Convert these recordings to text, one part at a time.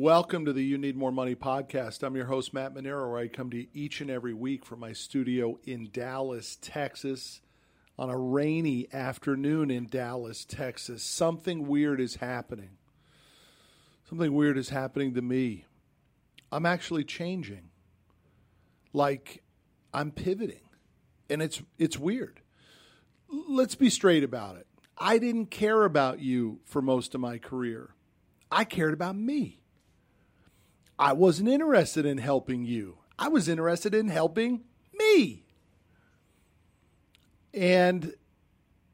Welcome to the You Need More Money podcast. I'm your host, Matt Manero, where I come to you each and every week from my studio in Dallas, Texas, on a rainy afternoon in Dallas, Texas. Something weird is happening. Something weird is happening to me. I'm actually changing. Like I'm pivoting. And it's it's weird. Let's be straight about it. I didn't care about you for most of my career. I cared about me. I wasn't interested in helping you. I was interested in helping me. And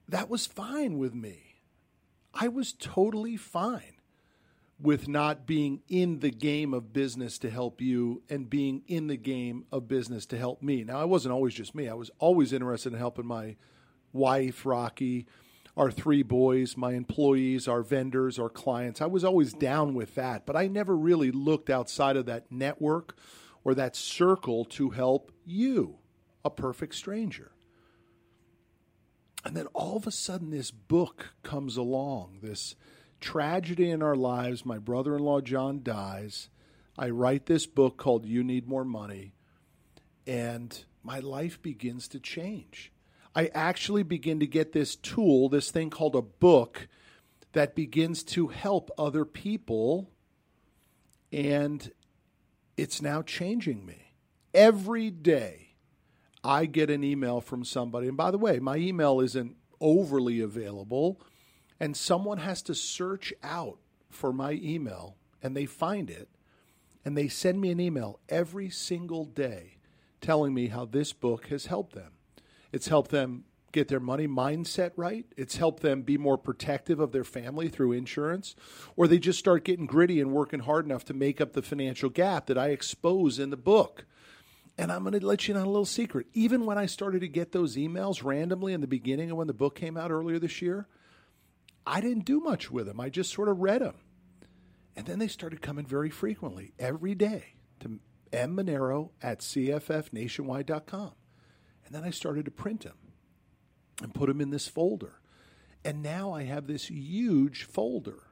that was fine with me. I was totally fine with not being in the game of business to help you and being in the game of business to help me. Now, I wasn't always just me, I was always interested in helping my wife, Rocky, our three boys, my employees, our vendors, our clients. I was always down with that, but I never really looked outside of that network or that circle to help you, a perfect stranger. And then all of a sudden, this book comes along, this tragedy in our lives. My brother in law, John, dies. I write this book called You Need More Money, and my life begins to change. I actually begin to get this tool, this thing called a book, that begins to help other people. And it's now changing me. Every day, I get an email from somebody. And by the way, my email isn't overly available. And someone has to search out for my email and they find it. And they send me an email every single day telling me how this book has helped them. It's helped them get their money mindset right. It's helped them be more protective of their family through insurance. Or they just start getting gritty and working hard enough to make up the financial gap that I expose in the book. And I'm going to let you know a little secret. Even when I started to get those emails randomly in the beginning of when the book came out earlier this year, I didn't do much with them. I just sort of read them. And then they started coming very frequently, every day, to mmanero at cffnationwide.com. And then I started to print them and put them in this folder. And now I have this huge folder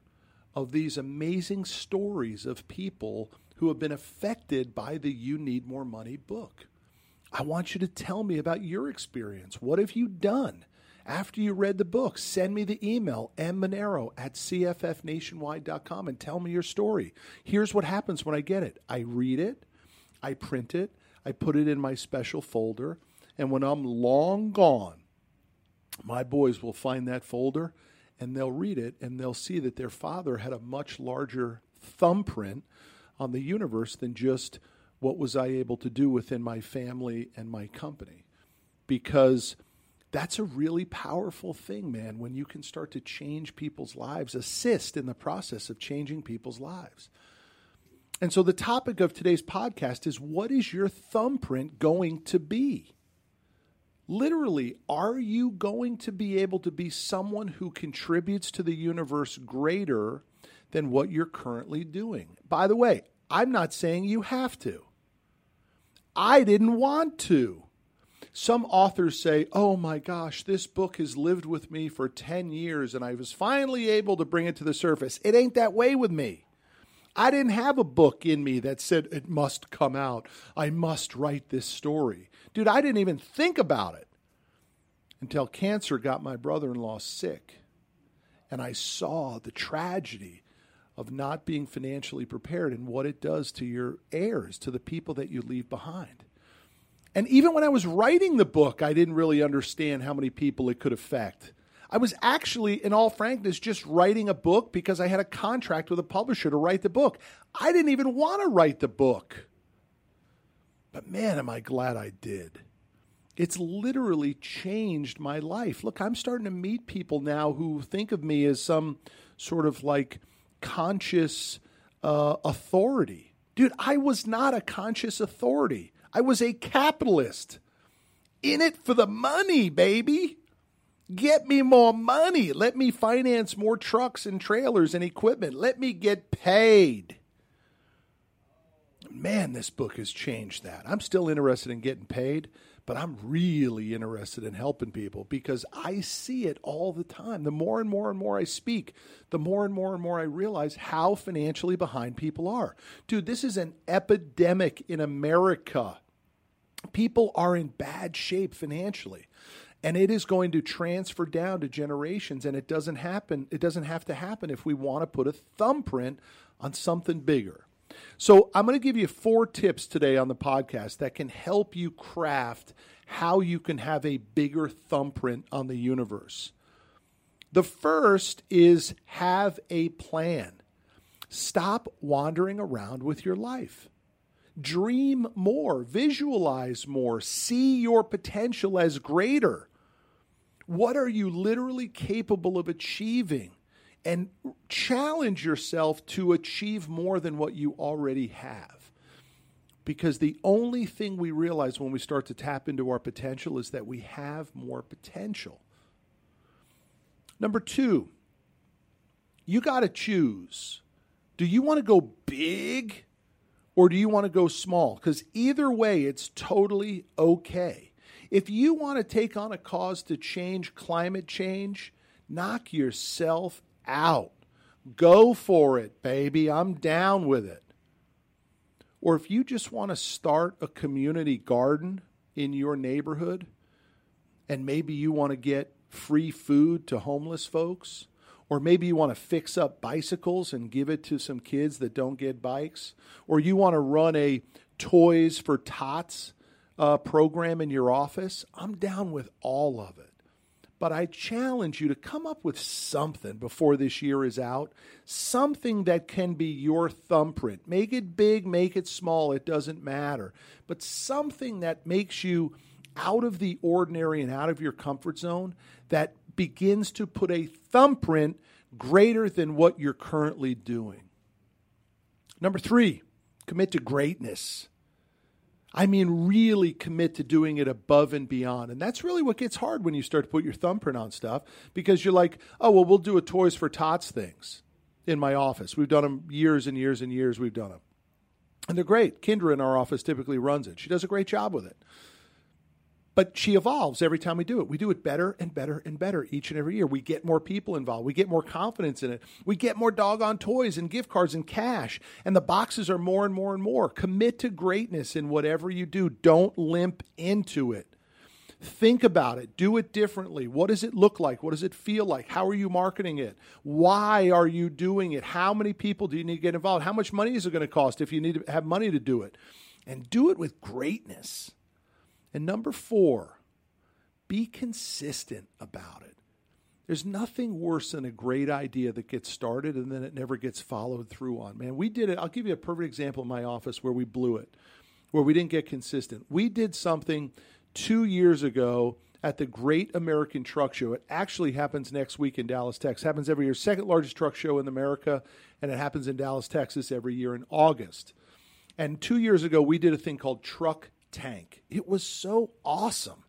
of these amazing stories of people who have been affected by the You Need More Money book. I want you to tell me about your experience. What have you done? After you read the book, send me the email, mmanero at cffnationwide.com, and tell me your story. Here's what happens when I get it I read it, I print it, I put it in my special folder, and when I'm long gone, my boys will find that folder and they'll read it and they'll see that their father had a much larger thumbprint on the universe than just what was I able to do within my family and my company. Because that's a really powerful thing, man, when you can start to change people's lives, assist in the process of changing people's lives. And so the topic of today's podcast is what is your thumbprint going to be? Literally, are you going to be able to be someone who contributes to the universe greater than what you're currently doing? By the way, I'm not saying you have to. I didn't want to. Some authors say, Oh my gosh, this book has lived with me for 10 years and I was finally able to bring it to the surface. It ain't that way with me. I didn't have a book in me that said it must come out. I must write this story. Dude, I didn't even think about it until cancer got my brother in law sick. And I saw the tragedy of not being financially prepared and what it does to your heirs, to the people that you leave behind. And even when I was writing the book, I didn't really understand how many people it could affect. I was actually, in all frankness, just writing a book because I had a contract with a publisher to write the book. I didn't even want to write the book. But man, am I glad I did. It's literally changed my life. Look, I'm starting to meet people now who think of me as some sort of like conscious uh, authority. Dude, I was not a conscious authority. I was a capitalist. In it for the money, baby. Get me more money. Let me finance more trucks and trailers and equipment. Let me get paid. Man, this book has changed that. I'm still interested in getting paid, but I'm really interested in helping people because I see it all the time. The more and more and more I speak, the more and more and more I realize how financially behind people are. Dude, this is an epidemic in America. People are in bad shape financially. And it is going to transfer down to generations, and it doesn't happen. It doesn't have to happen if we want to put a thumbprint on something bigger. So, I'm going to give you four tips today on the podcast that can help you craft how you can have a bigger thumbprint on the universe. The first is have a plan. Stop wandering around with your life. Dream more, visualize more, see your potential as greater. What are you literally capable of achieving? and challenge yourself to achieve more than what you already have. Because the only thing we realize when we start to tap into our potential is that we have more potential. Number two, you got to choose. Do you want to go big or do you want to go small? Because either way, it's totally okay. If you want to take on a cause to change climate change, knock yourself out. Go for it, baby. I'm down with it. Or if you just want to start a community garden in your neighborhood and maybe you want to get free food to homeless folks, or maybe you want to fix up bicycles and give it to some kids that don't get bikes, or you want to run a Toys for Tots uh, program in your office, I'm down with all of it. But I challenge you to come up with something before this year is out, something that can be your thumbprint. Make it big, make it small, it doesn't matter. But something that makes you out of the ordinary and out of your comfort zone that begins to put a thumbprint greater than what you're currently doing. Number three, commit to greatness. I mean, really commit to doing it above and beyond. And that's really what gets hard when you start to put your thumbprint on stuff because you're like, oh, well, we'll do a Toys for Tots things in my office. We've done them years and years and years. We've done them. And they're great. Kendra in our office typically runs it. She does a great job with it. But she evolves every time we do it. We do it better and better and better each and every year. We get more people involved. We get more confidence in it. We get more doggone toys and gift cards and cash. And the boxes are more and more and more. Commit to greatness in whatever you do. Don't limp into it. Think about it. Do it differently. What does it look like? What does it feel like? How are you marketing it? Why are you doing it? How many people do you need to get involved? How much money is it going to cost if you need to have money to do it? And do it with greatness. And number four, be consistent about it. There's nothing worse than a great idea that gets started and then it never gets followed through on. Man, we did it. I'll give you a perfect example in my office where we blew it, where we didn't get consistent. We did something two years ago at the Great American Truck Show. It actually happens next week in Dallas, Texas. Happens every year. Second largest truck show in America, and it happens in Dallas, Texas every year in August. And two years ago, we did a thing called Truck tank. It was so awesome,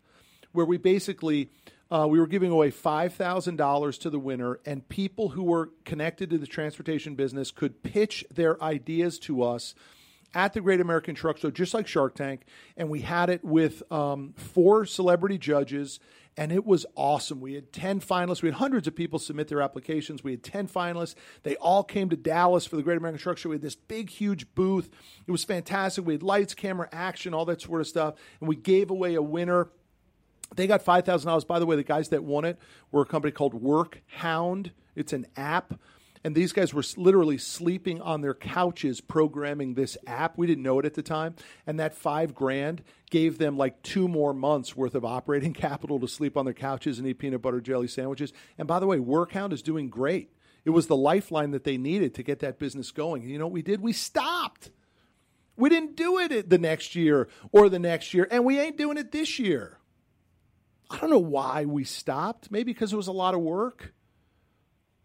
where we basically uh, we were giving away five thousand dollars to the winner, and people who were connected to the transportation business could pitch their ideas to us at the Great American Truck Show, just like Shark Tank. And we had it with um, four celebrity judges and it was awesome. We had 10 finalists. We had hundreds of people submit their applications. We had 10 finalists. They all came to Dallas for the Great American Show. We had this big, huge booth. It was fantastic. We had lights, camera, action, all that sort of stuff. And we gave away a winner. They got $5,000. By the way, the guys that won it were a company called Work Hound. It's an app and these guys were literally sleeping on their couches programming this app. We didn't know it at the time. And that five grand gave them like two more months worth of operating capital to sleep on their couches and eat peanut butter jelly sandwiches. And by the way, Workhound is doing great. It was the lifeline that they needed to get that business going. And you know what we did? We stopped. We didn't do it the next year or the next year, and we ain't doing it this year. I don't know why we stopped. Maybe because it was a lot of work.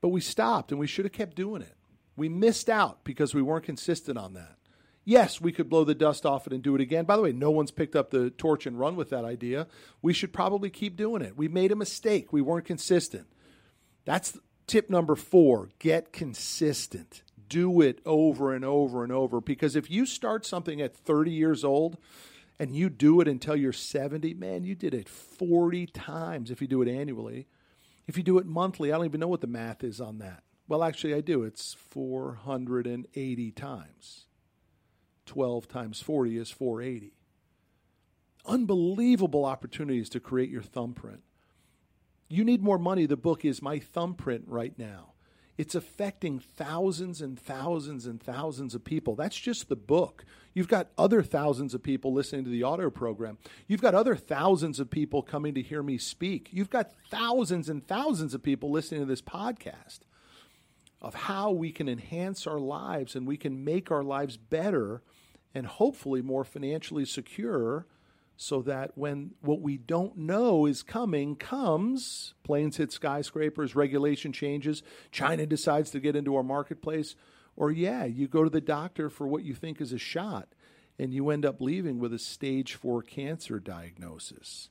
But we stopped and we should have kept doing it. We missed out because we weren't consistent on that. Yes, we could blow the dust off it and do it again. By the way, no one's picked up the torch and run with that idea. We should probably keep doing it. We made a mistake. We weren't consistent. That's tip number four get consistent. Do it over and over and over. Because if you start something at 30 years old and you do it until you're 70, man, you did it 40 times if you do it annually. If you do it monthly, I don't even know what the math is on that. Well, actually, I do. It's 480 times. 12 times 40 is 480. Unbelievable opportunities to create your thumbprint. You Need More Money, the book is my thumbprint right now. It's affecting thousands and thousands and thousands of people. That's just the book. You've got other thousands of people listening to the audio program. You've got other thousands of people coming to hear me speak. You've got thousands and thousands of people listening to this podcast of how we can enhance our lives and we can make our lives better and hopefully more financially secure so that when what we don't know is coming comes, planes hit skyscrapers, regulation changes, China decides to get into our marketplace, or yeah, you go to the doctor for what you think is a shot and you end up leaving with a stage four cancer diagnosis.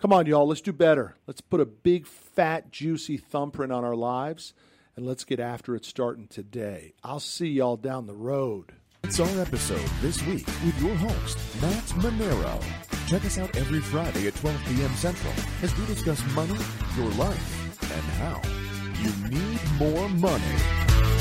Come on, y'all, let's do better. Let's put a big, fat, juicy thumbprint on our lives and let's get after it starting today. I'll see y'all down the road. It's our episode this week with your host, Matt Manero. Check us out every Friday at 12 p.m. Central as we discuss money, your life, and how you need more money.